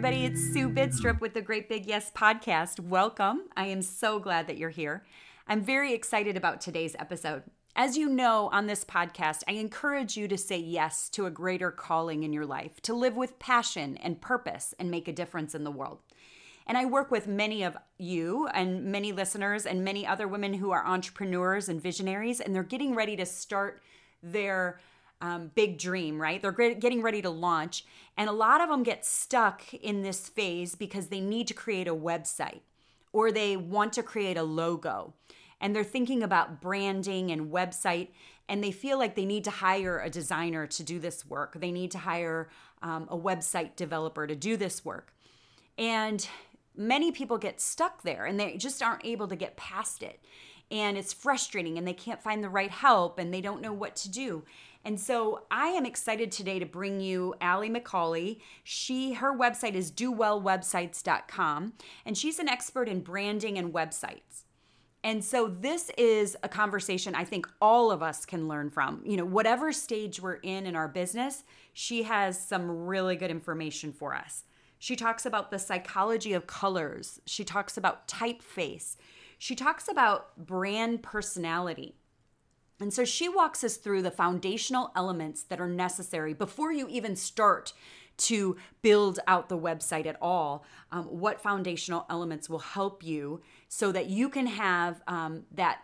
everybody. It's Sue Bidstrup with the Great Big Yes podcast. Welcome. I am so glad that you're here. I'm very excited about today's episode. As you know, on this podcast, I encourage you to say yes to a greater calling in your life, to live with passion and purpose and make a difference in the world. And I work with many of you and many listeners and many other women who are entrepreneurs and visionaries, and they're getting ready to start their um, big dream, right? They're getting ready to launch. And a lot of them get stuck in this phase because they need to create a website or they want to create a logo and they're thinking about branding and website and they feel like they need to hire a designer to do this work they need to hire um, a website developer to do this work and many people get stuck there and they just aren't able to get past it and it's frustrating and they can't find the right help and they don't know what to do and so I am excited today to bring you Allie McCauley. She her website is dowellwebsites.com and she's an expert in branding and websites. And so this is a conversation I think all of us can learn from. You know, whatever stage we're in in our business, she has some really good information for us. She talks about the psychology of colors. She talks about typeface. She talks about brand personality. And so she walks us through the foundational elements that are necessary before you even start to build out the website at all. Um, what foundational elements will help you so that you can have um, that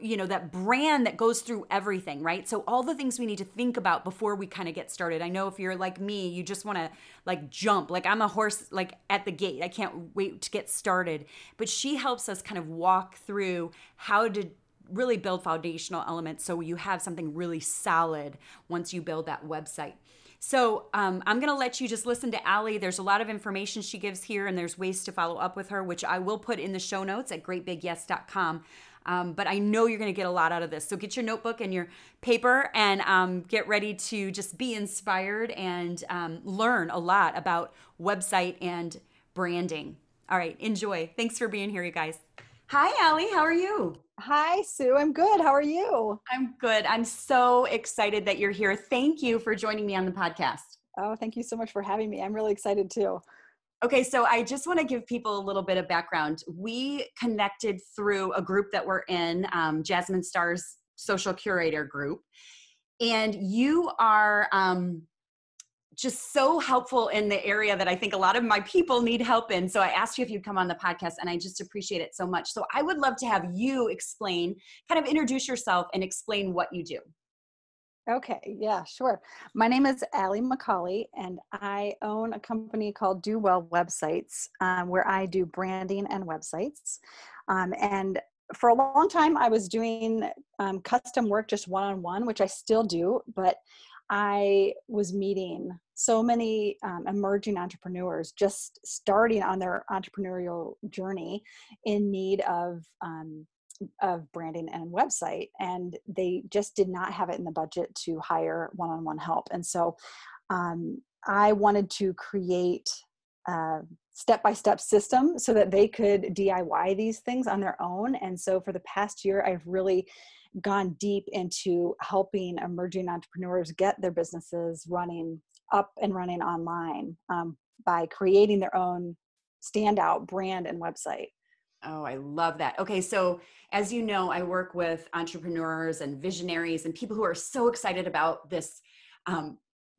you know that brand that goes through everything right? So all the things we need to think about before we kind of get started. I know if you're like me you just want to like jump. Like i'm a horse like at the gate. I can't wait to get started. But she helps us kind of walk through how to really build foundational elements so you have something really solid once you build that website. So um, I'm going to let you just listen to Allie. There's a lot of information she gives here, and there's ways to follow up with her, which I will put in the show notes at greatbigyes.com. Um, but I know you're going to get a lot out of this. So get your notebook and your paper and um, get ready to just be inspired and um, learn a lot about website and branding. All right, enjoy. Thanks for being here, you guys. Hi, Allie. How are you? Hi, Sue. I'm good. How are you? I'm good. I'm so excited that you're here. Thank you for joining me on the podcast. Oh, thank you so much for having me. I'm really excited too. Okay, so I just want to give people a little bit of background. We connected through a group that we're in, um, Jasmine Star's social curator group. And you are um, just so helpful in the area that I think a lot of my people need help in. So I asked you if you'd come on the podcast, and I just appreciate it so much. So I would love to have you explain, kind of introduce yourself and explain what you do. Okay, yeah, sure. My name is Allie McCauley, and I own a company called Do Well Websites, um, where I do branding and websites. Um, and for a long time, I was doing um, custom work just one on one, which I still do, but I was meeting so many um, emerging entrepreneurs just starting on their entrepreneurial journey in need of um, of branding and website and they just did not have it in the budget to hire one-on-one help. And so um, i wanted to create a step-by-step system so that they could diy these things on their own. And so for the past year i've really gone deep into helping emerging entrepreneurs get their businesses running up and running online um, by creating their own standout brand and website. Oh, I love that. Okay, so as you know, I work with entrepreneurs and visionaries and people who are so excited about this um,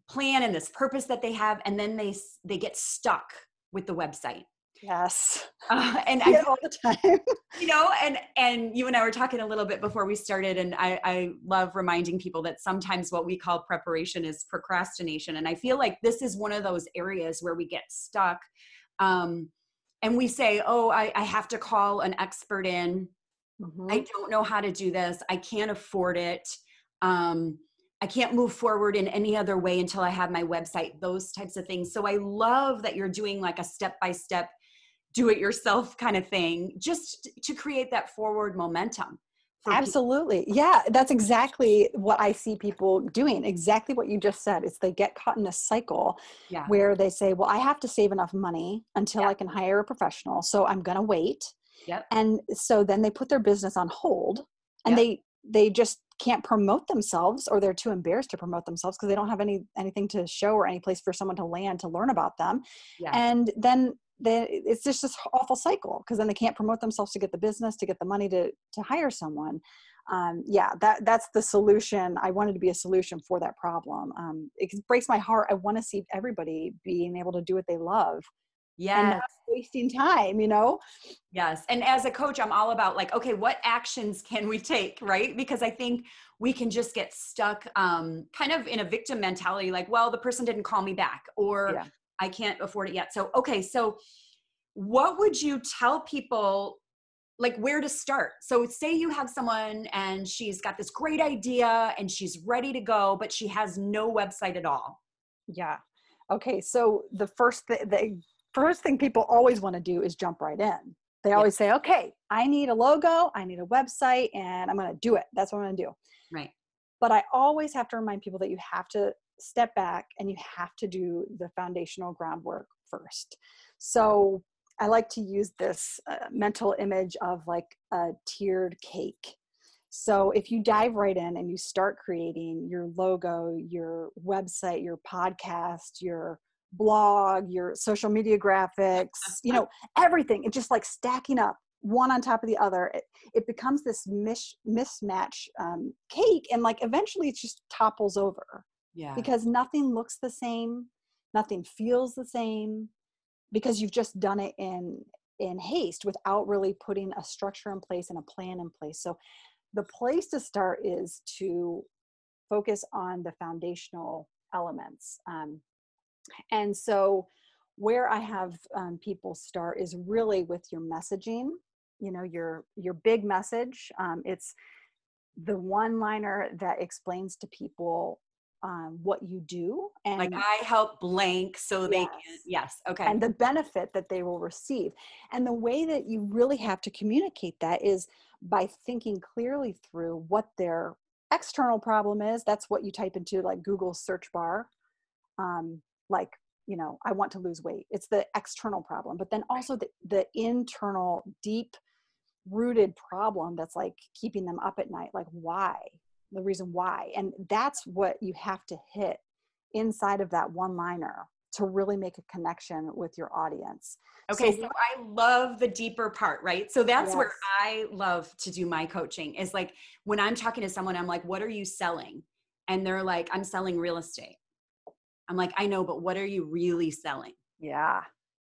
plan and this purpose that they have, and then they they get stuck with the website. Yes. Uh, and I all the time. you know, and and you and I were talking a little bit before we started, and I, I love reminding people that sometimes what we call preparation is procrastination. And I feel like this is one of those areas where we get stuck. Um, and we say, Oh, I, I have to call an expert in. Mm-hmm. I don't know how to do this. I can't afford it. Um, I can't move forward in any other way until I have my website, those types of things. So I love that you're doing like a step by step do it yourself kind of thing just to create that forward momentum absolutely people. yeah that's exactly what i see people doing exactly what you just said is they get caught in a cycle yeah. where they say well i have to save enough money until yeah. i can hire a professional so i'm going to wait yep. and so then they put their business on hold and yep. they they just can't promote themselves or they're too embarrassed to promote themselves because they don't have any anything to show or any place for someone to land to learn about them yeah. and then they, it's just this awful cycle because then they can't promote themselves to get the business to get the money to to hire someone. Um, yeah that that's the solution. I wanted to be a solution for that problem. Um, it breaks my heart. I want to see everybody being able to do what they love yeah wasting time you know? Yes and as a coach i'm all about like okay what actions can we take right? Because i think we can just get stuck um, kind of in a victim mentality like well the person didn't call me back or yeah. I can't afford it yet so okay so what would you tell people like where to start so say you have someone and she's got this great idea and she's ready to go but she has no website at all yeah okay so the first th- the first thing people always want to do is jump right in. They always say, okay, I need a logo, I need a website, and I'm going to do it. That's what I'm going to do. Right. But I always have to remind people that you have to step back and you have to do the foundational groundwork first. So I like to use this uh, mental image of like a tiered cake. So if you dive right in and you start creating your logo, your website, your podcast, your blog, your social media graphics, you know, everything. It's just like stacking up one on top of the other. It, it becomes this mish, mismatch um, cake, and like eventually it just topples over. Yeah. Because nothing looks the same, nothing feels the same, because you've just done it in in haste without really putting a structure in place and a plan in place. So the place to start is to focus on the foundational elements. Um, and so where i have um, people start is really with your messaging you know your your big message um, it's the one liner that explains to people um, what you do and like i help blank so yes. they can yes. okay. And the benefit that they will receive. And the way that you really have to communicate that is by thinking clearly through what their external problem is. That's what you type into like google search bar. Um, like you know i want to lose weight. It's the external problem but then also the, the internal deep rooted problem that's like keeping them up at night. Like why the reason why and that's what you have to hit inside of that one liner to really make a connection with your audience okay so, so i love the deeper part right so that's yes. where i love to do my coaching is like when i'm talking to someone i'm like what are you selling and they're like i'm selling real estate I'm like, I know, but what are you really selling? Yeah.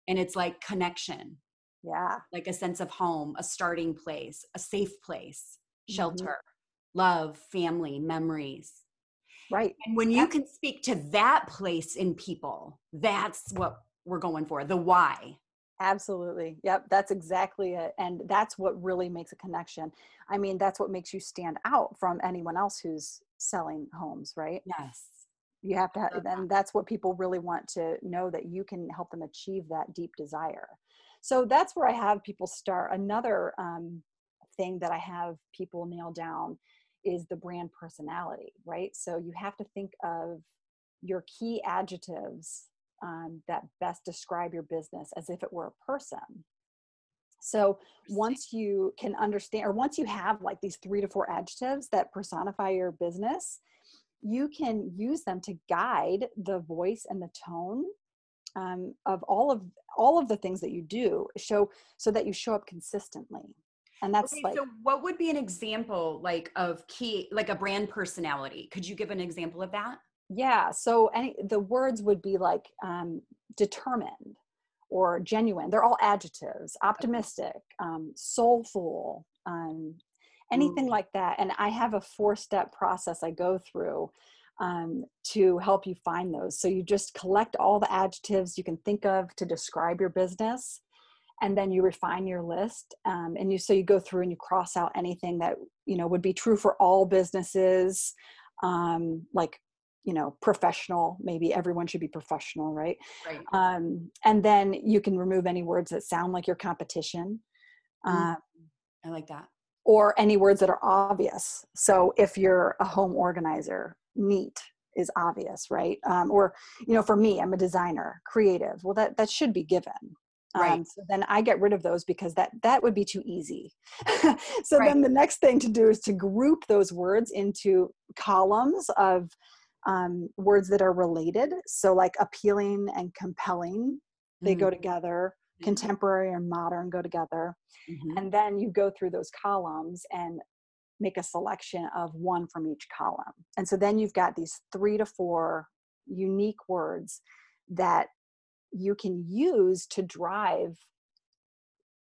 And it's like connection. Yeah. Like a sense of home, a starting place, a safe place, shelter, mm-hmm. Love, family, memories. Right. And when you can speak to that place in people, that's what we're going for the why. Absolutely. Yep. That's exactly it. And that's what really makes a connection. I mean, that's what makes you stand out from anyone else who's selling homes, right? Yes you have to have, and that's what people really want to know that you can help them achieve that deep desire so that's where i have people start another um, thing that i have people nail down is the brand personality right? So you have to think of your key adjectives um, that best describe your business as if it were a person. So once you can understand or once you have like these three to four adjectives that personify your business you can use them to guide the voice and the tone um, of all of all of the things that you do show so that you show up consistently and that's okay, like so what would be an example like of key like a brand personality? Could you give an example of that? Yeah so any the words would be like um, determined or genuine. They're all adjectives optimistic um, soulful um, anything mm. like that. And i have a four step process i go through um, to help you find those. So you just collect all the adjectives you can think of to describe your business and then you refine your list um, and you so you go through and you cross out anything that you know would be true for all businesses um, like you know professional maybe everyone should be professional right right um, and then you can remove any words that sound like your competition mm. um, i like that or any words that are obvious. So if you're a home organizer, neat is obvious, right? Um, or you know, for me, I'm a designer, creative. Well, that that should be given. Right. Um, so then I get rid of those because that that would be too easy. so Right. then the next thing to do is to group those words into columns of um, words that are related. So like appealing and compelling, they go together. Contemporary and modern go together. Mhm. And then you go through those columns and make a selection of one from each column. And so then you've got these three to four unique words that you can use to drive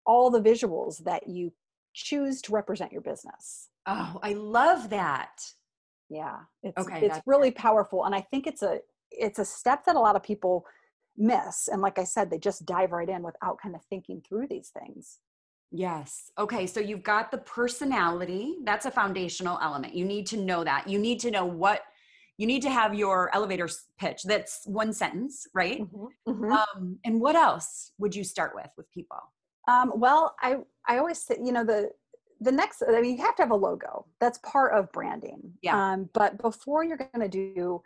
all the visuals that you choose to represent your business. Oh, I love that. Yeah. It's Okay, it's really powerful and I think it's a it's a step that a lot of people miss and like I said they just dive right in without kind of thinking through these things. Yes. Okay. So you've got the personality. That's a foundational element. You need to know that. You need to know what you need to have your elevator pitch. That's one sentence, right? Mhm. Um, and what else would you start with with people? Um, well, I I always say, you know, the the next I mean you have to have a logo. That's part of branding. Yeah. Um, but before you're gonna do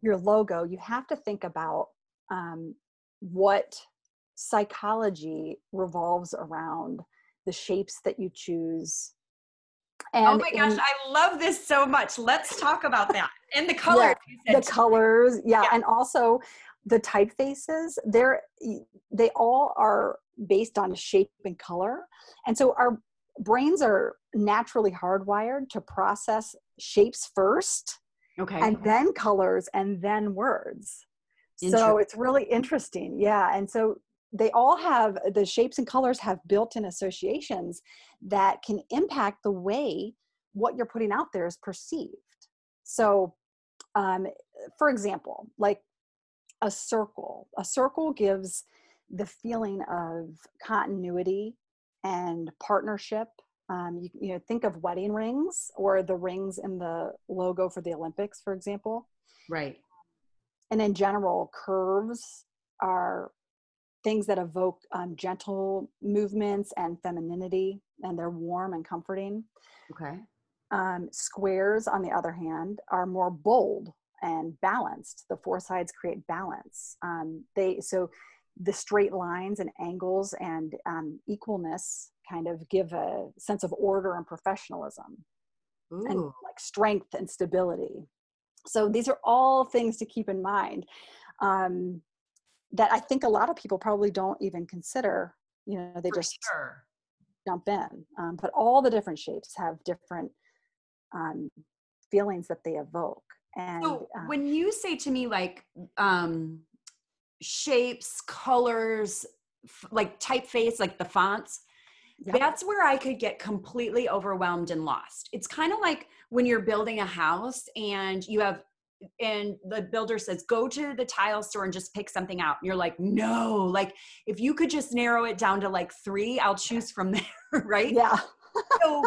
your logo, you have to think about um, what psychology revolves around the shapes that you choose. Oh and oh my gosh, in I love this so much. Let's talk about that. And the color. the colors, yeah, and also the typefaces. They're they all are based on shape and color, and so our brains are naturally hardwired to process shapes first Okay. and then colors and then words so it's really interesting yeah and so they all have the shapes and colors have built-in associations that can impact the way what you're putting out there is perceived. So um, for example like a circle. A circle gives the feeling of continuity and partnership. Um, you, you know think of wedding rings or the rings in the logo for the olympics for example. Right. and in general curves are things that evoke um, gentle movements and femininity and they're warm and comforting. Okay. um, squares on the other hand are more bold and balanced. The four sides create balance. Um, they so the straight lines and angles and um, equalness kind of give a sense of order and professionalism and like strength and stability. So these are all things to keep in mind. Um, that I think a lot of people probably don't even consider. You know, they For just sure. jump in. Um, but all the different shapes have different um, feelings that they evoke. And So um, when you say to me like um shapes, colors, f- like typeface, like the fonts, Yep. that's where I could get completely overwhelmed and lost. It's kind of like when you're building a house and you have and the builder says go to the tile store and just pick something out. And you're like no like if you could just narrow it down to like 3 I'll choose from there right? Yeah, so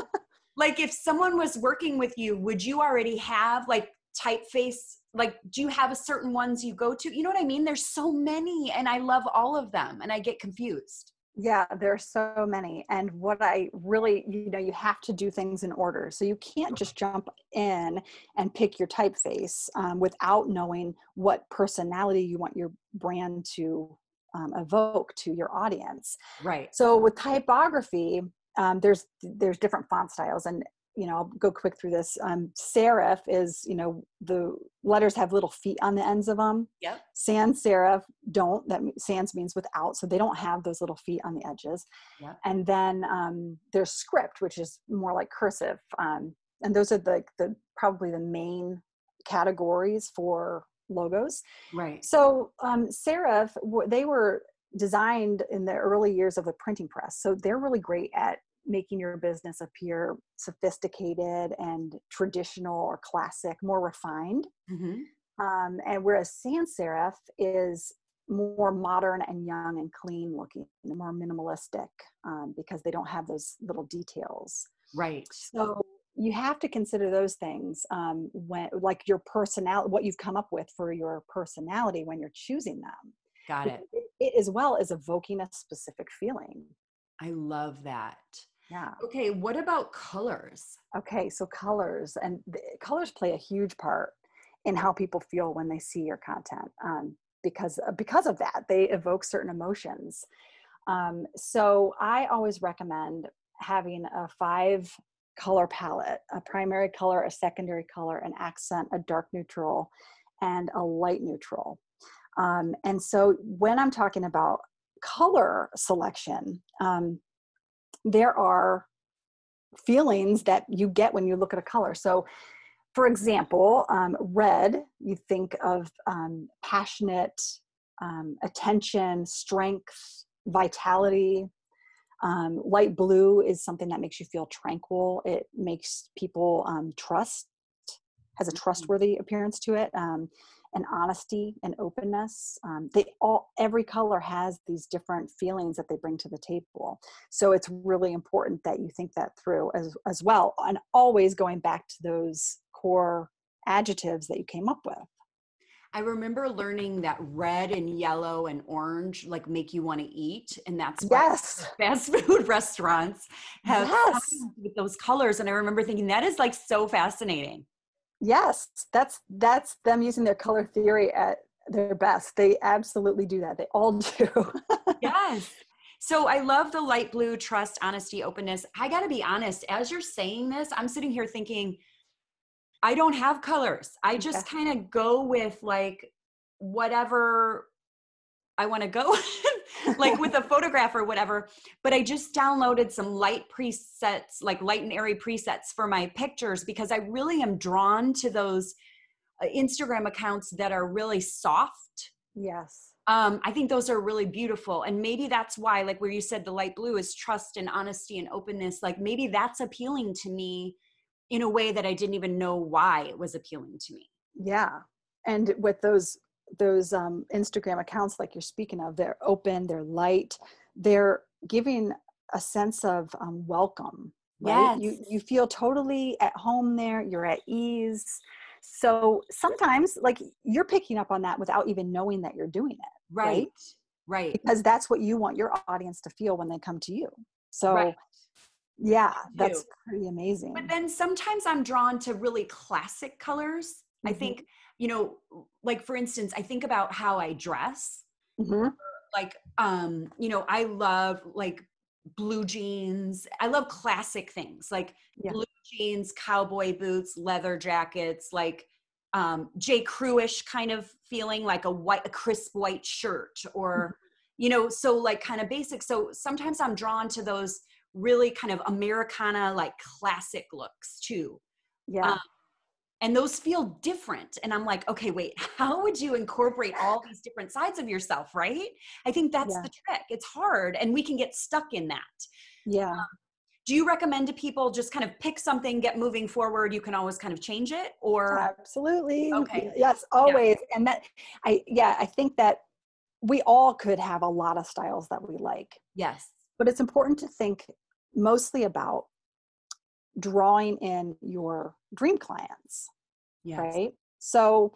like if someone was working with you would you already have like typeface like do you have a certain ones you go to? You know what i mean? There's so many and i love all of them and i get confused yeah, there are so many. And what I really, you know, you have to do things in order. So you can't just jump in and pick your typeface um, without knowing what personality you want your brand to um, evoke to your audience. right So with typography, um, there's there's different font styles, and you know I'll go quick through this. Um, serif is you know the letters have little feet on the ends of them. Yep. Sans serif don't. That sans means without, so they don't have those little feet on the edges. Yep. And then um, there's script, which is more like cursive, um, and those are the the probably the main categories for logos. right So um, serif, they were designed in the early years of the printing press. So they're really great at making your business appear sophisticated and traditional or classic, more refined. hmm Um, and whereas sans serif is more modern and young and clean looking, more minimalistic um, because they don't have those little details. right So you have to consider those things um, when, like your personality, what you've come up with for your personality when you're choosing them. got it It, it as well as evoking a specific feeling. i love that Yeah. okay what about colors Okay. So colors and the, colors play a huge part in how people feel when they see your content um, because because of that they evoke certain emotions. Um, so I always recommend having a five color palette a primary color, a secondary color, an accent, a dark neutral, and a light neutral. Um, and so when I'm talking about color selection, um, there are feelings that you get when you look at a color. So, for example, um, red, you think of um, passionate, um, attention, strength, vitality. Um, light blue is something that makes you feel tranquil. It makes people um, trust, has a mm-hmm. trustworthy appearance to it. And honesty and openness. Um, they all, every color has these different feelings that they bring to the table. So it's really important that you think that through as, as well. And always going back to those core adjectives that you came up with. I remember learning that red and yellow and orange like make you want to eat, and that's yes. fast food restaurants have yes. with those colors. And I remember thinking that is like so fascinating yes that's that's them using their color theory at their best. They absolutely do that. They all do. Yes. So i love the light blue trust honesty openness. I gotta be honest as you're saying this i'm sitting here thinking i don't have colors. I just kind of go with like whatever i want to go like with a photograph or whatever. But I just downloaded some light presets, like light and airy presets for my pictures because I really am drawn to those uh, Instagram accounts that are really soft. Yes. Um, I think those are really beautiful. And maybe that's why, like where you said the light blue is trust and honesty and openness, like maybe that's appealing to me in a way that I didn't even know why it was appealing to me. Yeah. And with those those um, Instagram accounts, like you're speaking of, they're open, they're light, they're giving a sense of um, welcome. Right? Yes. You you feel totally at home there. You're at ease. So sometimes, like you're picking up on that without even knowing that you're doing it. Right. Right. right. Because that's what you want your audience to feel when they come to you. So. Right. Yeah, that's pretty amazing. But then sometimes I'm drawn to really classic colors. Mm-hmm. I think you know like for instance i think about how i dress mm-hmm. like um you know i love like blue jeans i love classic things like yeah. blue jeans cowboy boots leather jackets like um j crewish kind of feeling like a white a crisp white shirt or mm-hmm. you know so like kind of basic so sometimes i'm drawn to those really kind of americana like classic looks too yeah um, and those feel different and i'm like okay wait how would you incorporate all these different sides of yourself right? I think that's yeah. the trick it's hard and we can get stuck in that. Yeah. Um, do you recommend to people just kind of pick something get moving forward you can always kind of change it or absolutely okay. yes always yeah. and that i yeah i think that we all could have a lot of styles that we like. Yes. But it's important to think mostly about drawing in your dream clients yes. right so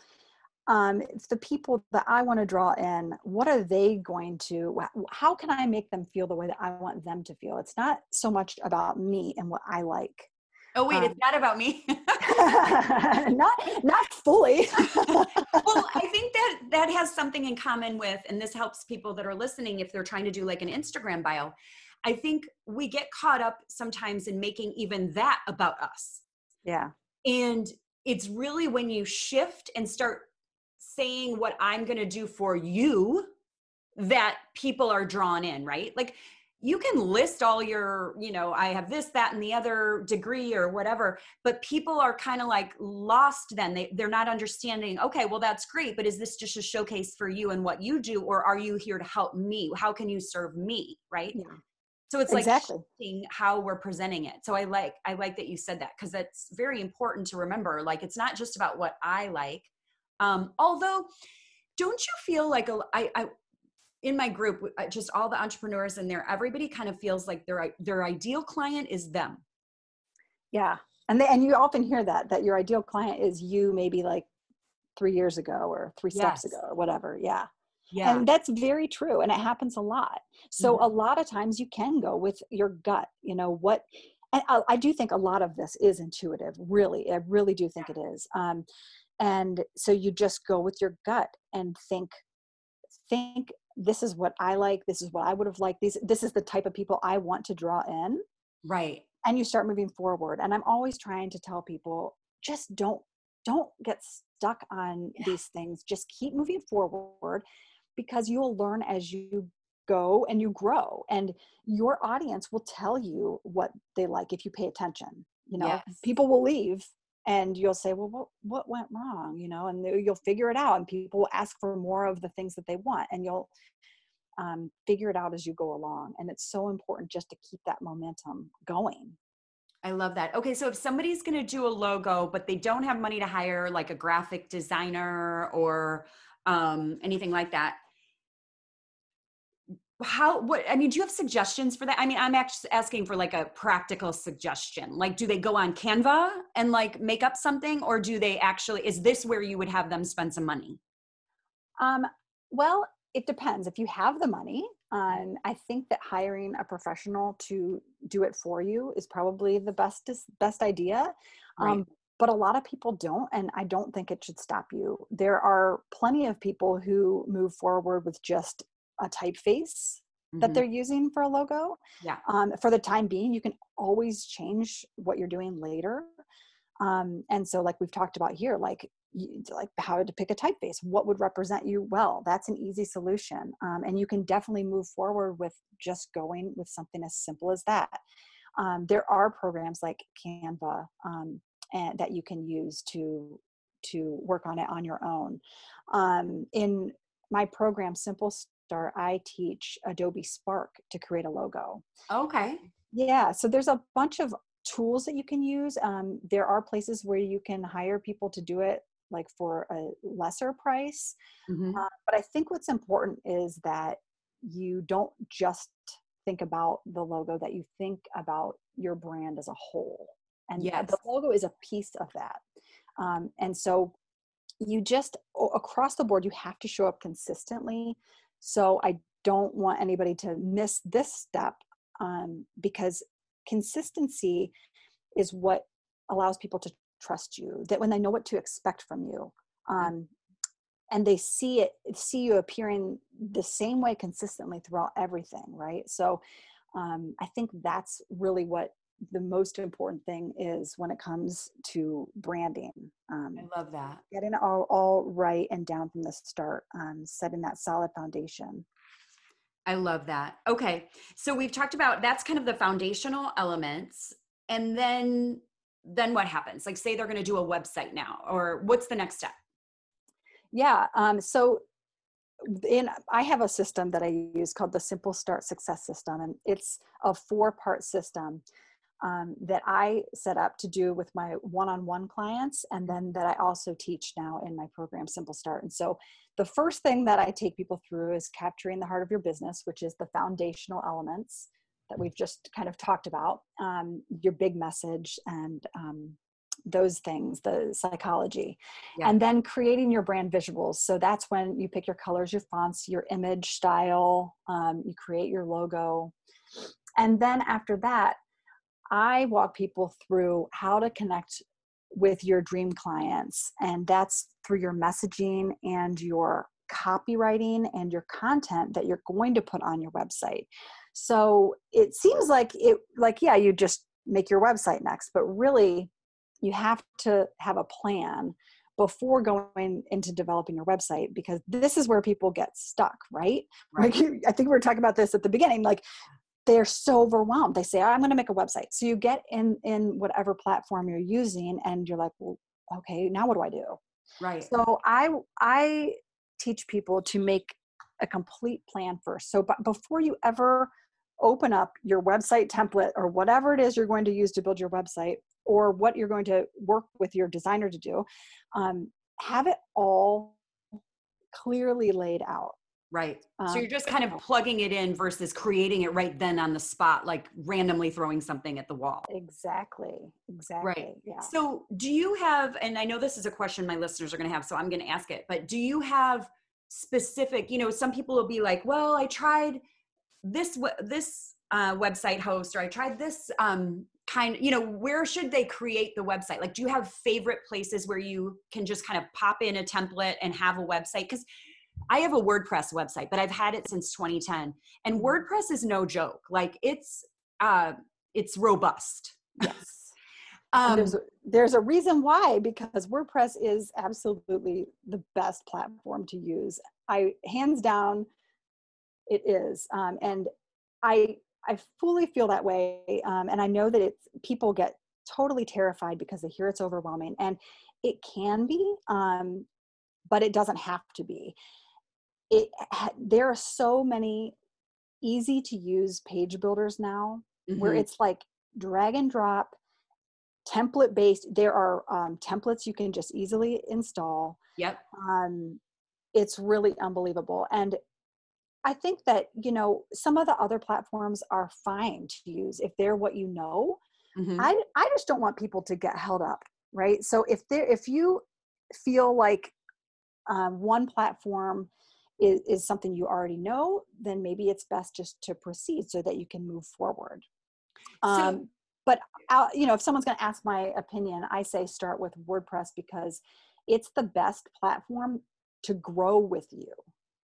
um, the people that I want to draw in, what are they going to, how can I make them feel the way that I want them to feel? It's not so much about me and what I like. Oh wait, um, it's not about me. not not fully. well, I think that that has something in common with, and this helps people that are listening if they're trying to do like an Instagram bio. I think we get caught up sometimes in making even that about us. Yeah. And it's really when you shift and start saying what I'm going to do for you that people are drawn in, right? Like you can list all your, you know, I have this, that, and the other degree or whatever, but people are kind of like lost then. They, they're not understanding, okay, well, that's great, but is this just a showcase for you and what you do, or are you here to help me? How can you serve me? Right. Yeah. So it's like exactly. how we're presenting it. So I like I like that you said that because that's very important to remember. Like it's not just about what I like. Um, although, don't you feel like a, I, I in my group, just all the entrepreneurs in there, everybody kind of feels like their their ideal client is them. Yeah, and they, and you often hear that that your ideal client is you, maybe like three years ago or three steps yes. ago or whatever. Yeah. Yeah. And that's very true. And it happens a lot. So mm-hmm. a lot of times you can go with your gut, you know, what, and I, I, do think a lot of this is intuitive, really. I really do think it is. Um, and so you just go with your gut and think, think this is what I like, this is what I would have liked, these this is the type of people I want to draw in. Right. And you start moving forward. And I'm always trying to tell people just don't don't get stuck on yeah. these things. Just keep moving forward because you'll learn as you go and you grow and your audience will tell you what they like if you pay attention you know yes. people will leave and you'll say well what, what went wrong you know and you'll figure it out and people will ask for more of the things that they want and you'll um, figure it out as you go along and it's so important just to keep that momentum going I love that. Okay, so if somebody's going to do a logo, but they don't have money to hire like a graphic designer or um, anything like that, how what i mean do you have suggestions for that? I mean i'm actually asking for like a practical suggestion. Like do they go on canva and like make up something or do they actually is this where you would have them spend some money? Um well it depends. If you have the money um, i think that hiring a professional to do it for you is probably the best best idea. Right. But a lot of people don't and i don't think it should stop you there are plenty of people who move forward with just a typeface mm-hmm. that they're using for a logo. Yeah. Um, for the time being, you can always change what you're doing later. Um, and so, like we've talked about here, like like how to pick a typeface, what would represent you well. That's an easy solution, um, and you can definitely move forward with just going with something as simple as that. Um, there are programs like Canva um, and that you can use to to work on it on your own. Um, in my program, Simple Start, I teach Adobe Spark to create a logo. Okay. Yeah, so there's a bunch of tools that you can use. Um, there are places where you can hire people to do it like for a lesser price. Mm-hmm. Uh, but I think what's important is that you don't just think about the logo, that you think about your brand as a whole. And yes. the logo is a piece of that. Um, and so you just across the board, you have to show up consistently so I don't want anybody to miss this step um, because consistency is what allows people to trust you. That when they know what to expect from you, um, and they see it, see you appearing the same way consistently throughout everything, right? So um, I think that's really what the most important thing is when it comes to branding. Um, I love that. Getting it all, all right and down from the start, um, setting that solid foundation. I love that. Okay. So we've talked about that's kind of the foundational elements. And then then what happens? Like say they're going to do a website now or what's the next step? Yeah. Um, so in I have a system that I use called the Simple Start Success System, and it's a four part system um, that I set up to do with my one-on-one clients, and then that I also teach now in my program, Simple Start. And so, the first thing that I take people through is capturing the heart of your business, which is the foundational elements that we've just kind of talked about, um, your big message and um, those things, the psychology, yeah. and then creating your brand visuals. So that's when you pick your colors, your fonts, your image style, um, you create your logo. And then after that, I walk people through how to connect with your dream clients, and that's through your messaging and your copywriting and your content that you're going to put on your website. So it seems like it like yeah, you just make your website next, but really you have to have a plan before going into developing your website because this is where people get stuck right, right. like i think we were talking about this at the beginning like they're so overwhelmed. They say oh, i'm going to make a website. So you get in in whatever platform you're using and you're like well okay now what do i do? Right. So i i teach people to make a complete plan first. So but before you ever open up your website template or whatever it is you're going to use to build your website or what you're going to work with your designer to do um, have it all clearly laid out Right. Um, so you're just kind of plugging it in versus creating it right then on the spot, like randomly throwing something at the wall. Exactly. Exactly. Right. Yeah. So do you have, and I know this is a question my listeners are going to have, so I'm going to ask it, but do you have specific, you know, some people will be like, well, I tried this, this uh, website host, or I tried this um, kind you know where should they create the website like do you have favorite places where you can just kind of pop in a template and have a website because I have a WordPress website, but I've had it since 2010. And Mm-hmm. WordPress is no joke. Like it's uh it's robust. Yes. Um there's a, there's a reason why because WordPress is absolutely the best platform to use. I hands down, it is, um, and I I fully feel that way. Um, and I know that it's people get totally terrified because they hear it's overwhelming, and it can be, um, but it doesn't have to be. It there are so many easy to use page builders now where mhm. it's like drag and drop template based there are um, templates you can just easily install yep. um, it's really unbelievable and i think that you know some of the other platforms are fine to use if they're what you know Mhm. I, I just don't want people to get held up right so if there if you feel like um, one platform is, is something you already know then maybe it's best just to proceed so that you can move forward So- um, but I'll, you know if someone's going to ask my opinion i say start with wordpress because it's the best platform to grow with you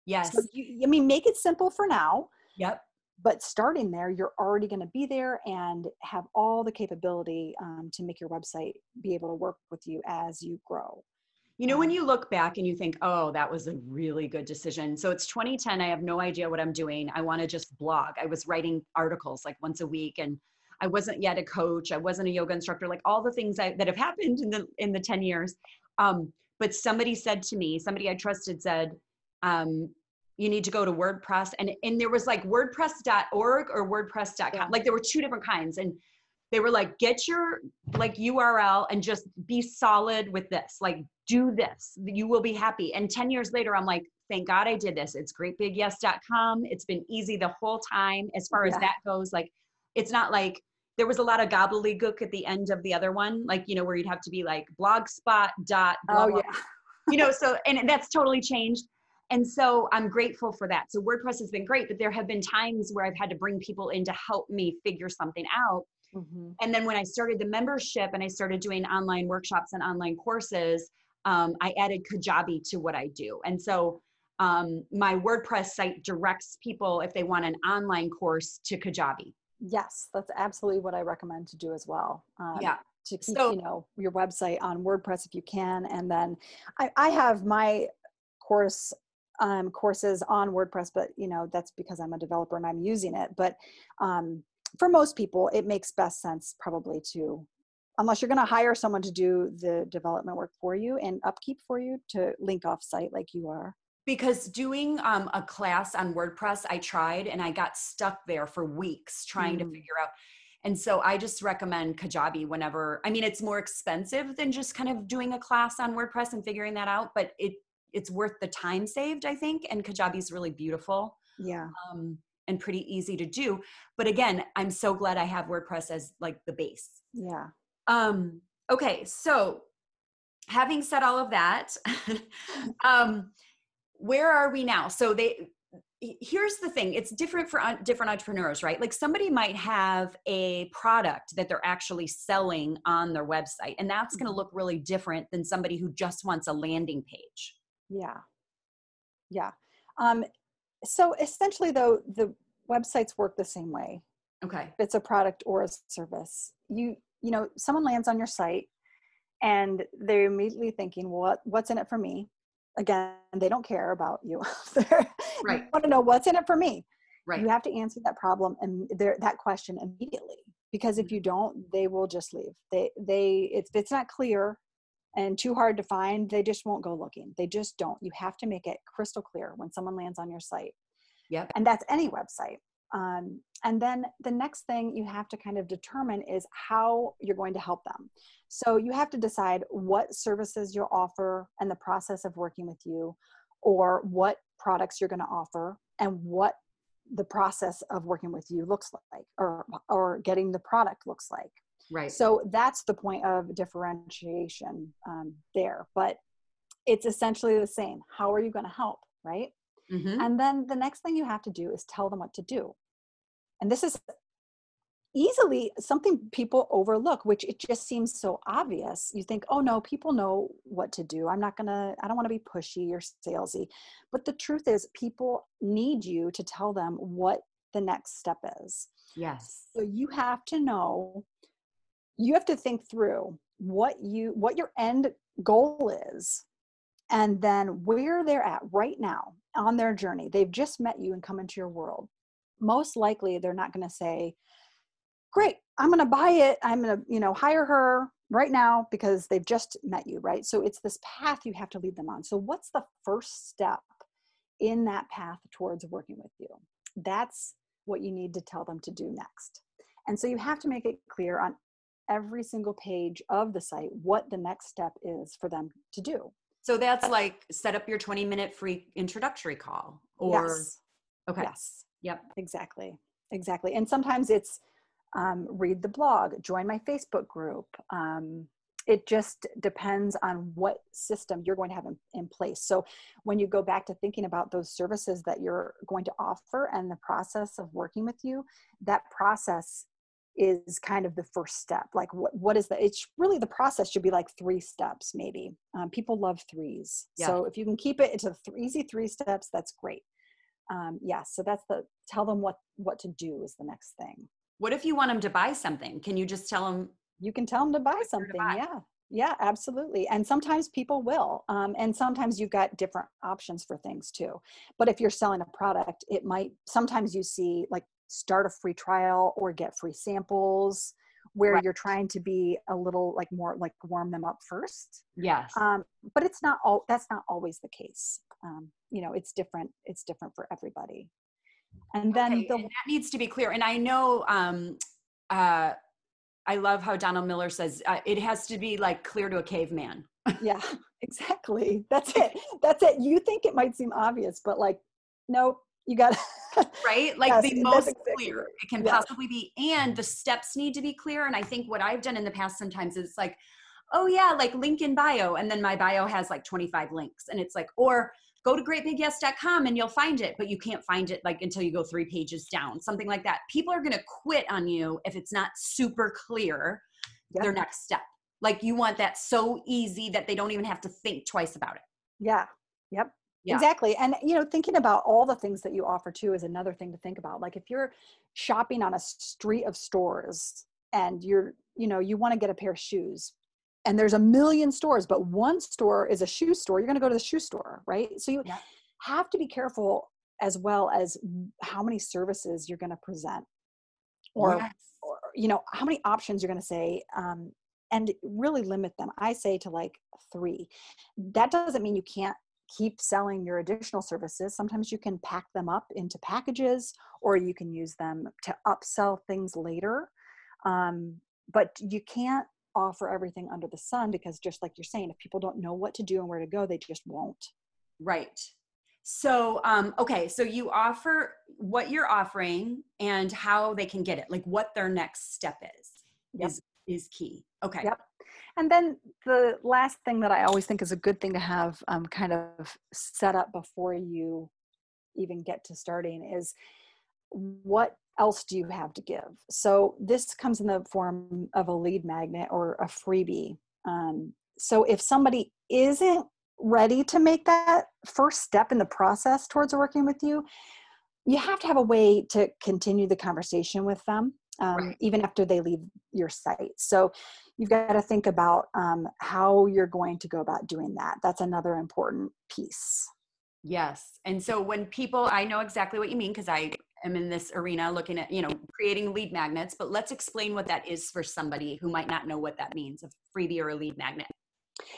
yes. so you, i mean make it simple for now Yep. but starting there you're already going to be there and have all the capability um, to make your website be able to work with you as you grow You know, when you look back and you think, oh, that was a really good decision. So it's 2010. I have no idea what I'm doing. I want to just blog. I was writing articles like once a week and I wasn't yet a coach. I wasn't a yoga instructor, like all the things I, that have happened in the, in the 10 years. Um, but somebody said to me, somebody I trusted said, um, you need to go to WordPress. And, and there was like wordpress.org or wordpress.com. Yeah. Like there were two different kinds. And they were like, get your like URL and just be solid with this. Like do this. You will be happy. And 10 years later, I'm like, thank God I did this. It's greatbigyes.com. It's been easy the whole time as far as that goes. Like it's not like there was a lot of gobbledygook at the end of the other one, like you know, where you'd have to be like blogspot dot oh blah, yeah you know, so and that's totally changed. And so I'm grateful for that. So WordPress has been great, but there have been times where I've had to bring people in to help me figure something out. Mhm. And then when I started the membership and I started doing online workshops and online courses, um, I added Kajabi to what I do. And so um, my WordPress site directs people if they want an online course to Kajabi. yes that's absolutely what i recommend to do as well um, Yeah. to keep So- you know your website on wordpress if you can and then i, I have my course um, courses on wordpress but you know that's because i'm a developer and i'm using it but um, for most people it makes best sense probably to unless you're going to hire someone to do the development work for you and upkeep for you to link off site like you are Because doing um, a class on WordPress, I tried and I got stuck there for weeks trying to Mm. figure out. And so I just recommend Kajabi whenever, I mean, it's more expensive than just kind of doing a class on WordPress and figuring that out, but it it's worth the time saved, I think. And Kajabi is really beautiful yeah um, and pretty easy to do. But again, I'm so glad I have WordPress as like the base. yeah Um, okay, so having said all of that, um, where are we now? So they here's the thing it's different for different entrepreneurs right like somebody might have a product that they're actually selling on their website and that's going to Mhm. look really different than somebody who just wants a landing page Yeah. Yeah. Um, so essentially, though, the websites work the same way. okay If it's a product or a service, you you know, someone lands on your site, and they're immediately thinking, "Well, what what's in it for me?" Again, they don't care about you. Right. Want to know what's in it for me. right You have to answer that problem and their that question immediately because Mm-hmm. if you don't, they will just leave. They they if it's not clear and too hard to find, they just won't go looking. They just don't. You have to make it crystal clear when someone lands on your site, yep and that's any website. Um, and then the next thing you have to kind of determine is how you're going to help them. So you have to decide what services you'll offer and the process of working with you, or what products you're going to offer, and what the process of working with you looks like, or or getting the product looks like. Right So that's the point of differentiation um, there. But it's essentially the same. How are you going to help, right? Mhm. And then the next thing you have to do is tell them what to do. And this is easily something people overlook which it just seems so obvious you think oh no people know what to do i'm not gonna i don't want to be pushy or salesy but the truth is people need you to tell them what the next step is yes so you have to know you have to think through what you what your end goal is and then where they're at right now on their journey. They've just met you and come into your world. Most likely they're not going to say great i'm going to buy it. I'm going to you know hire her right now because they've just met you right? So it's this path you have to lead them on. So what's the first step in that path towards working with you? That's what you need to tell them to do next. And so you have to make it clear on every single page of the site what the next step is for them to do so that's like set up your 20 minute free introductory call or yes. okay yes yep exactly exactly and sometimes it's um, read the blog, join my Facebook group. Um, it just depends on what system you're going to have in, in, place. So when you go back to thinking about those services that you're going to offer and the process of working with you, that process is kind of the first step. Like what what is the? It's really the process should be like three steps maybe. Um, people love threes, yeah. so if you can keep it into th- easy three steps, that's great. Um, yeah, so that's the tell them what what to do is the next thing. What if you want them to buy something? Can you just tell them? You can tell them to buy something. To buy. Yeah. Yeah, absolutely. And sometimes people will. Um, and sometimes you've got different options for things too. But if you're selling a product, it might, sometimes you see like start a free trial or get free samples where right. you're trying to be a little like more like warm them up first. Yes. Um, but it's not all, that's not always the case. Um, you know, it's different. It's different for everybody and then okay, the, and that needs to be clear and i know um uh i love how donald miller says uh, it has to be like clear to a caveman yeah exactly that's it that's it you think it might seem obvious but like nope you got right like yes, the most exactly clear it can possibly be and the steps need to be clear and i think what i've done in the past sometimes is like oh yeah like link in bio and then my bio has like 25 links and it's like or go to greatbigyes.com and you'll find it, but you can't find it like until you go three pages down, something like that. People are going to quit on you if it's not super clear yep. their next step. Like you want that so easy that they don't even have to think twice about it. Yeah. Yep. Yeah. Exactly. And you know, thinking about all the things that you offer too is another thing to think about. Like if you're shopping on a street of stores and you're, you know, you want to get a pair of shoes, and there's a million stores but one store is a shoe store you're going to go to the shoe store right so you yeah. have to be careful as well as how many services you're going to present or, yes. or, you know how many options you're going to say um, and really limit them i say to like three that doesn't mean you can't keep selling your additional services sometimes you can pack them up into packages or you can use them to upsell things later um, but you can't offer everything under the sun because just like you're saying if people don't know what to do and where to go they just won't. Right. So um okay so you offer what you're offering and how they can get it like what their next step is yep. is is key. Okay. Yep and then the last thing that i always think is a good thing to have um, kind of set up before you even get to starting is what else do you have to give? So this comes in the form of a lead magnet or a freebie. Um, so if somebody isn't ready to make that first step in the process towards working with you, you have to have a way to continue the conversation with them um, right. even after they leave your site. So you've got to think about um, how you're going to go about doing that. That's another important piece. Yes. And so when people, I know exactly what you mean because I am in this arena looking at, you know, creating lead magnets, but let's explain what that is for somebody who might not know what that means, a freebie or a lead magnet.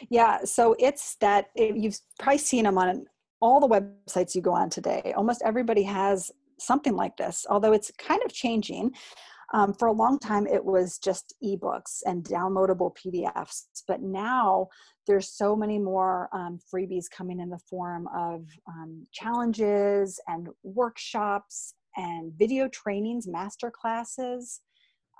Yeah, so it's that you've probably seen them on all the websites you go on today. Almost everybody has something like this, although it's kind of changing. Um, for a long time, it was just ebooks and downloadable PDFs, but now there's so many more um, freebies coming in the form of um, challenges and workshops and video trainings, master classes,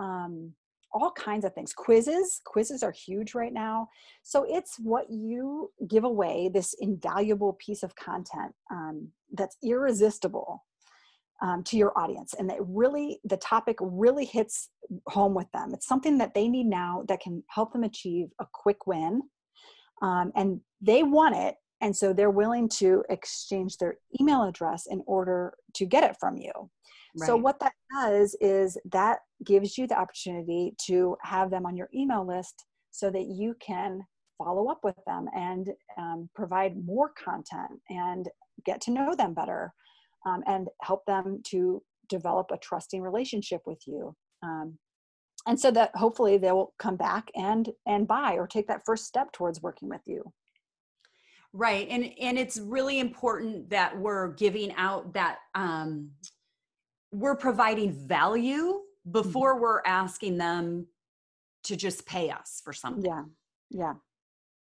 um, all kinds of things. Quizzes, quizzes are huge right now. So it's what you give away this invaluable piece of content um, that's irresistible. Um, to your audience and it really the topic really hits home with them. It's something that they need now that can help them achieve a quick win um, and they want it and so they're willing to exchange their email address in order to get it from you. Right. so what that does is that gives you the opportunity to have them on your email list so that you can follow up with them and um, provide more content and get to know them better um, and help them to develop a trusting relationship with you. Um, and so that hopefully they will come back and and buy or take that first step towards working with you. Right. And and it's really important that we're giving out that um we're providing value before mm-hmm. we're asking them to just pay us for something. Yeah. Yeah.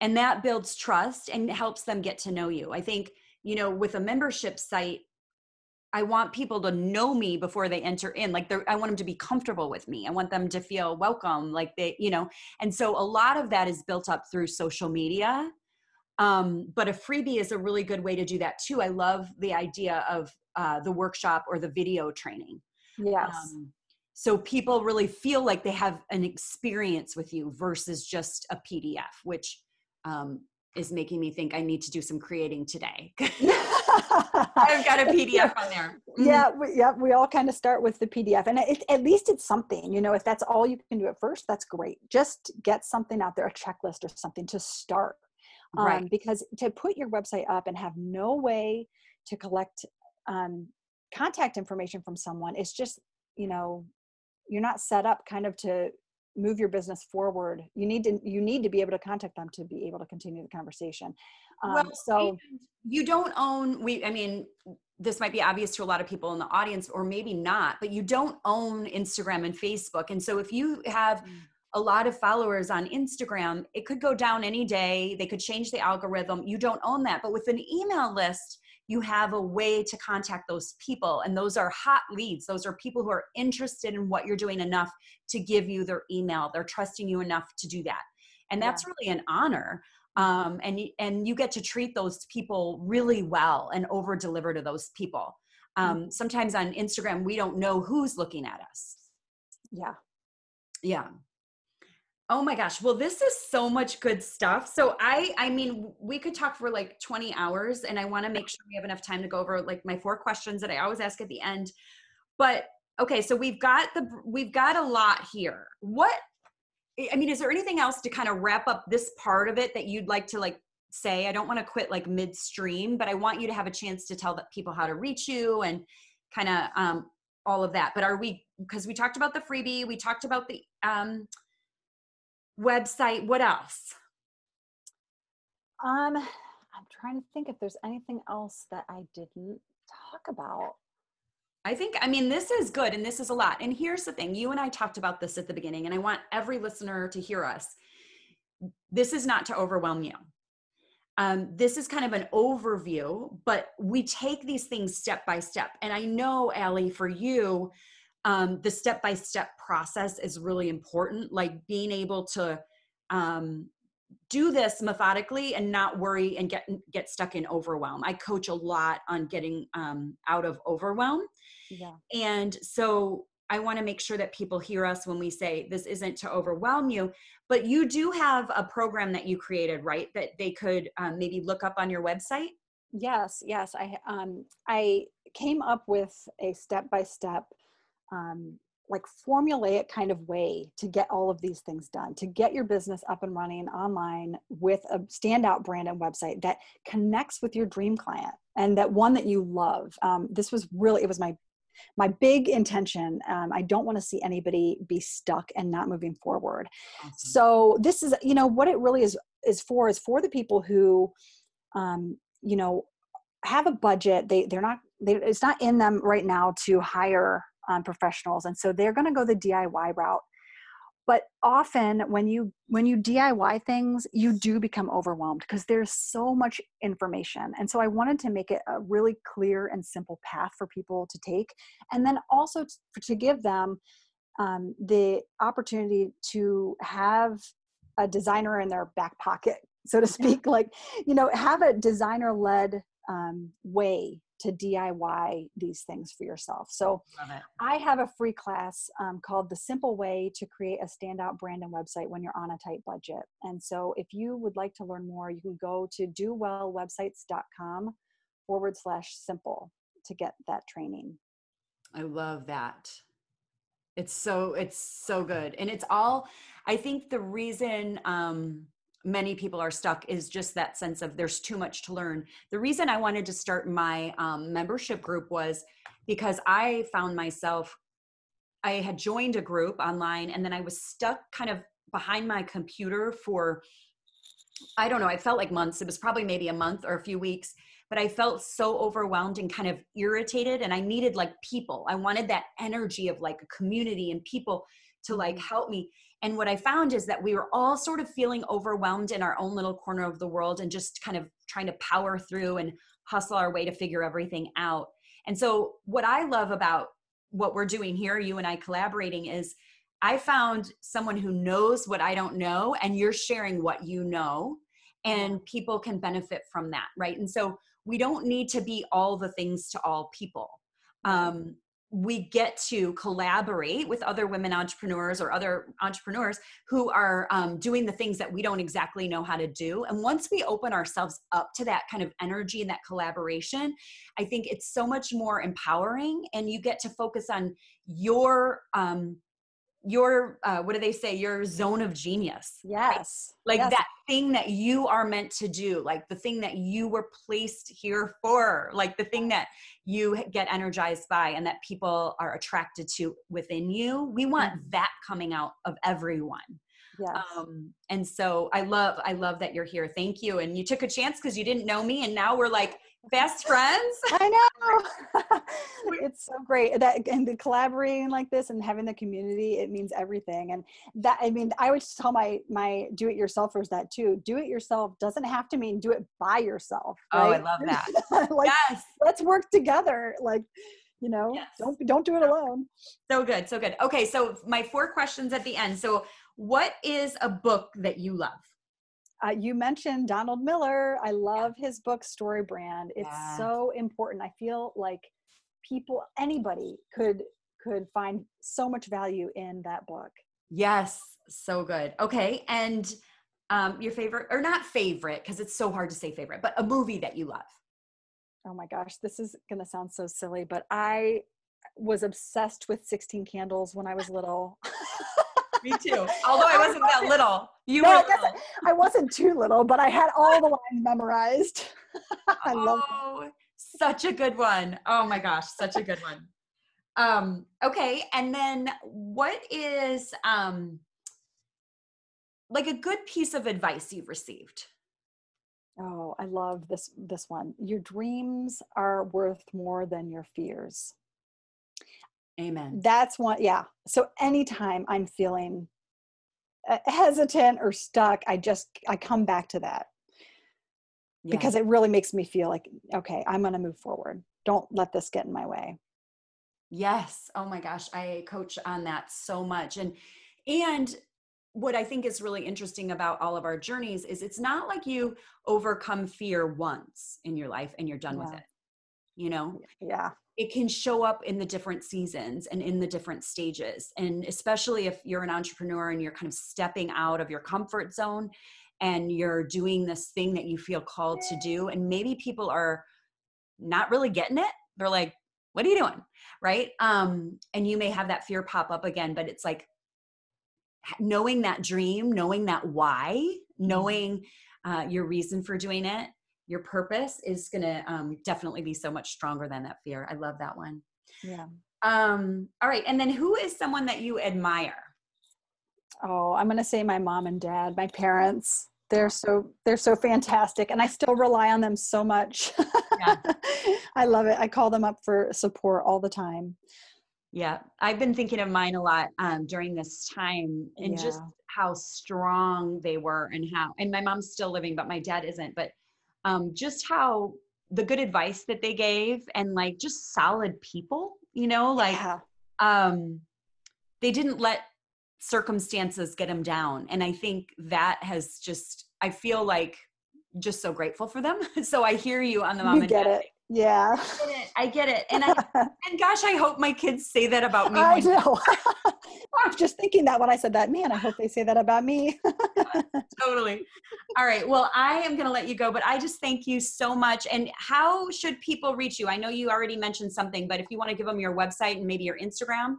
And that builds trust and helps them get to know you. I think you know with a membership site I want people to know me before they enter in. Like I want them to be comfortable with me. I want them to feel welcome. Like they, you know, and so a lot of that is built up through social media. Um, but a freebie is a really good way to do that too. I love the idea of uh, the workshop or the video training. Yes. Um, so people really feel like they have an experience with you versus just a PDF, which um, is making me think I need to do some creating today. I've got a PDF on there. Mm-hmm. Yeah, we, yeah, we all kind of start with the PDF, and it, at least it's something. You know, if that's all you can do at first, that's great. Just get something out there, a checklist or something to start. Um, right. Because to put your website up and have no way to collect um, contact information from someone, it's just you know, you're not set up kind of to move your business forward you need to you need to be able to contact them to be able to continue the conversation. Um, well, so you don't own we i mean this might be obvious to a lot of people in the audience or maybe not but you don't own instagram and facebook. And so if you have mm. a lot of followers on instagram it could go down any day. They could change the algorithm. You don't own that. But with an email list you have a way to contact those people. And those are hot leads. Those are people who are interested in what you're doing enough to give you their email. They're trusting you enough to do that. And that's yeah. really an honor. Um, and, and you get to treat those people really well and over deliver to those people. Um, mm-hmm. Sometimes on Instagram, we don't know who's looking at us. Yeah. Yeah. Oh my gosh. Well, this is so much good stuff. So I I mean, we could talk for like 20 hours and I want to make sure we have enough time to go over like my four questions that I always ask at the end. But okay, so we've got the we've got a lot here. What I mean, is there anything else to kind of wrap up this part of it that you'd like to like say? I don't want to quit like midstream, but I want you to have a chance to tell the people how to reach you and kind of um all of that. But are we because we talked about the freebie, we talked about the um website what else um i'm trying to think if there's anything else that i didn't talk about I think, I mean, this is good and this is a lot. And here's the thing you and I talked about this at the beginning, and I want every listener to hear us. This is not to overwhelm you. Um, this is kind of an overview, but we take these things step by step. And I know, Allie, for you, um, the step by step process is really important like being able to um, do this methodically and not worry and get get stuck in overwhelm. I coach a lot on getting um, out of overwhelm. Yeah. and so i want to make sure that people hear us when we say this isn't to overwhelm you but you do have a program that you created right that they could um, maybe look up on your website? Yes yes i um i came up with a step by step um, like formulaic kind of way to get all of these things done to get your business up and running online with a standout brand and website that connects with your dream client and that one that you love. Um, this was really it was my my big intention. Um, i don't want to see anybody be stuck and not moving forward. Awesome. so this is you know what it really is is for is for the people who um, you know have a budget. They they're not they, it's not in them right now to hire um, professionals and so they're going to go the diy route. But often when you when you diy things you do become overwhelmed because there's so much information. And so i wanted to make it a really clear and simple path for people to take and then also to, to give them um, the opportunity to have a designer in their back pocket so to speak. Like you know have a designer led um, way to DIY these things for yourself. So I have a free class um, called The Simple Way to Create a Standout Brand and Website When You're on a Tight Budget. And so if you would like to learn more, you can go to dowellwebsites.com forward slash simple to get that training. I love that. It's so it's so good. And it's all I think the reason um many people are stuck is just that sense of there's too much to learn. The reason I wanted to start my um, membership group was because I found myself, I had joined a group online and then I was stuck kind of behind my computer for, I don't know, I felt like months. It was probably maybe a month or a few weeks, but I felt so overwhelmed and kind of irritated. And I needed like people. I wanted that energy of like a community and people to like help me. And what I found is that we were all sort of feeling overwhelmed in our own little corner of the world and just kind of trying to power through and hustle our way to figure everything out. And so, what I love about what we're doing here, you and I collaborating, is I found someone who knows what I don't know, and you're sharing what you know, and people can benefit from that, right? And so, we don't need to be all the things to all people. Um, we get to collaborate with other women entrepreneurs or other entrepreneurs who are um, doing the things that we don't exactly know how to do. And once we open ourselves up to that kind of energy and that collaboration, I think it's so much more empowering and you get to focus on your um, your uh, what do they say your zone of genius yes right? like yes. that thing that you are meant to do like the thing that you were placed here for like the thing that you get energized by and that people are attracted to within you we want mm-hmm. that coming out of everyone yes. Um, and so i love i love that you're here thank you and you took a chance because you didn't know me and now we're like best friends. I know. it's so great that and the collaborating like this and having the community, it means everything. And that I mean, I would just tell my my do it yourselfers that too. Do it yourself doesn't have to mean do it by yourself. Right? Oh, I love that. like yes. let's work together. Like you know yes. don't don't do it alone so good so good okay so my four questions at the end so what is a book that you love uh, you mentioned Donald Miller. I love his book Story Brand. It's yeah. so important. I feel like people, anybody could could find so much value in that book. Yes, so good. Okay, and um, your favorite or not favorite because it's so hard to say favorite, but a movie that you love. Oh my gosh, this is gonna sound so silly, but I was obsessed with 16 Candles when I was little. Me too. Although I wasn't that little. You no, were. I, I, wasn't too little, but I had all the lines memorized. I oh, love such a good one. Oh my gosh, such a good one. Um, okay, and then what is um like a good piece of advice you've received? Oh, I love this this one. Your dreams are worth more than your fears. Amen. That's one, yeah. So anytime I'm feeling uh, hesitant or stuck, I just I come back to that because it really makes me feel like okay, I'm going to move forward. Don't let this get in my way. Yes. Oh my gosh, I coach on that so much, and and what I think is really interesting about all of our journeys is it's not like you overcome fear once in your life and you're done yeah. with it. You know? Yeah it can show up in the different seasons and in the different stages. And especially if you're an entrepreneur and you're kind of stepping out of your comfort zone and you're doing this thing that you feel called to do, and maybe people are not really getting it. They're like, what are you doing? Right. Um, and you may have that fear pop up again, but it's like knowing that dream, knowing that why, mm-hmm. knowing uh, your reason for doing it your purpose is going to um, definitely be so much stronger than that fear. I love that one. Yeah. Um, all right. And then who is someone that you admire? Oh, I'm going to say my mom and dad, my parents. They're so they're so fantastic, and I still rely on them so much. Yeah. I love it. I call them up for support all the time. Yeah, I've been thinking of mine a lot um, during this time, and yeah. just how strong they were, and how. And my mom's still living, but my dad isn't. But um, just how the good advice that they gave and like just solid people, you know, like yeah. um, they didn't let circumstances get them down. And I think that has just, I feel like just so grateful for them. so I hear you on the mom you get it. Yeah. I get it. I get it. And I and gosh, I hope my kids say that about me. I know. I was just thinking that when I said that. Man, I hope they say that about me. totally. All right. Well, I am going to let you go, but I just thank you so much. And how should people reach you? I know you already mentioned something, but if you want to give them your website and maybe your Instagram.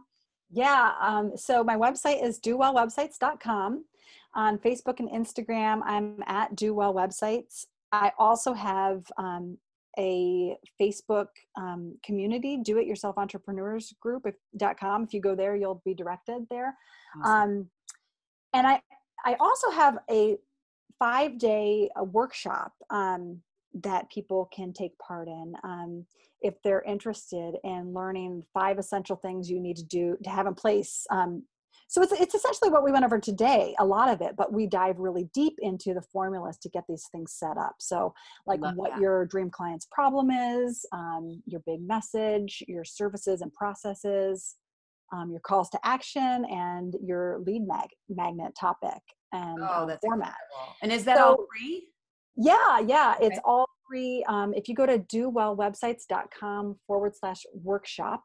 Yeah. Um, so my website is dowellwebsites.com. On Facebook and Instagram, I'm at Do Websites. I also have um, a Facebook um, community, do it yourself entrepreneurs group if, .com. If you go there, you'll be directed there. Awesome. Um, and I, I also have a five day uh, workshop um, that people can take part in um, if they're interested in learning five essential things you need to do to have in place um, so it's, it's essentially what we went over today a lot of it but we dive really deep into the formulas to get these things set up so like Love what that. your dream client's problem is um, your big message your services and processes um, your calls to action and your lead mag- magnet topic and oh, um, format incredible. and is that so, all free yeah yeah okay. it's all free um, if you go to dowellwebsites.com forward slash workshop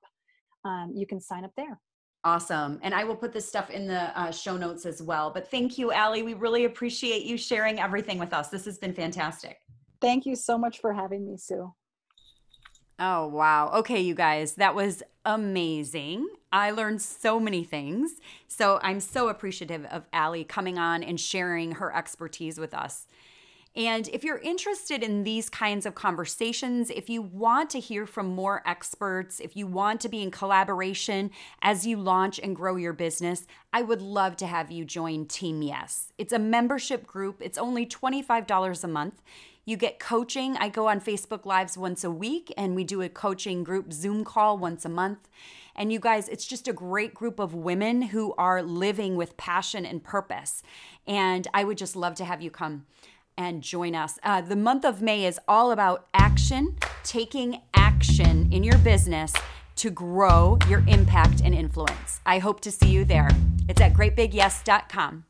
um, you can sign up there Awesome. And I will put this stuff in the uh, show notes as well. But thank you, Allie. We really appreciate you sharing everything with us. This has been fantastic. Thank you so much for having me, Sue. Oh, wow. Okay, you guys, that was amazing. I learned so many things. So I'm so appreciative of Allie coming on and sharing her expertise with us. And if you're interested in these kinds of conversations, if you want to hear from more experts, if you want to be in collaboration as you launch and grow your business, I would love to have you join Team Yes. It's a membership group, it's only $25 a month. You get coaching. I go on Facebook Lives once a week and we do a coaching group Zoom call once a month. And you guys, it's just a great group of women who are living with passion and purpose. And I would just love to have you come and join us. Uh, the month of May is all about action, taking action in your business to grow your impact and influence. I hope to see you there. It's at greatbigyes.com.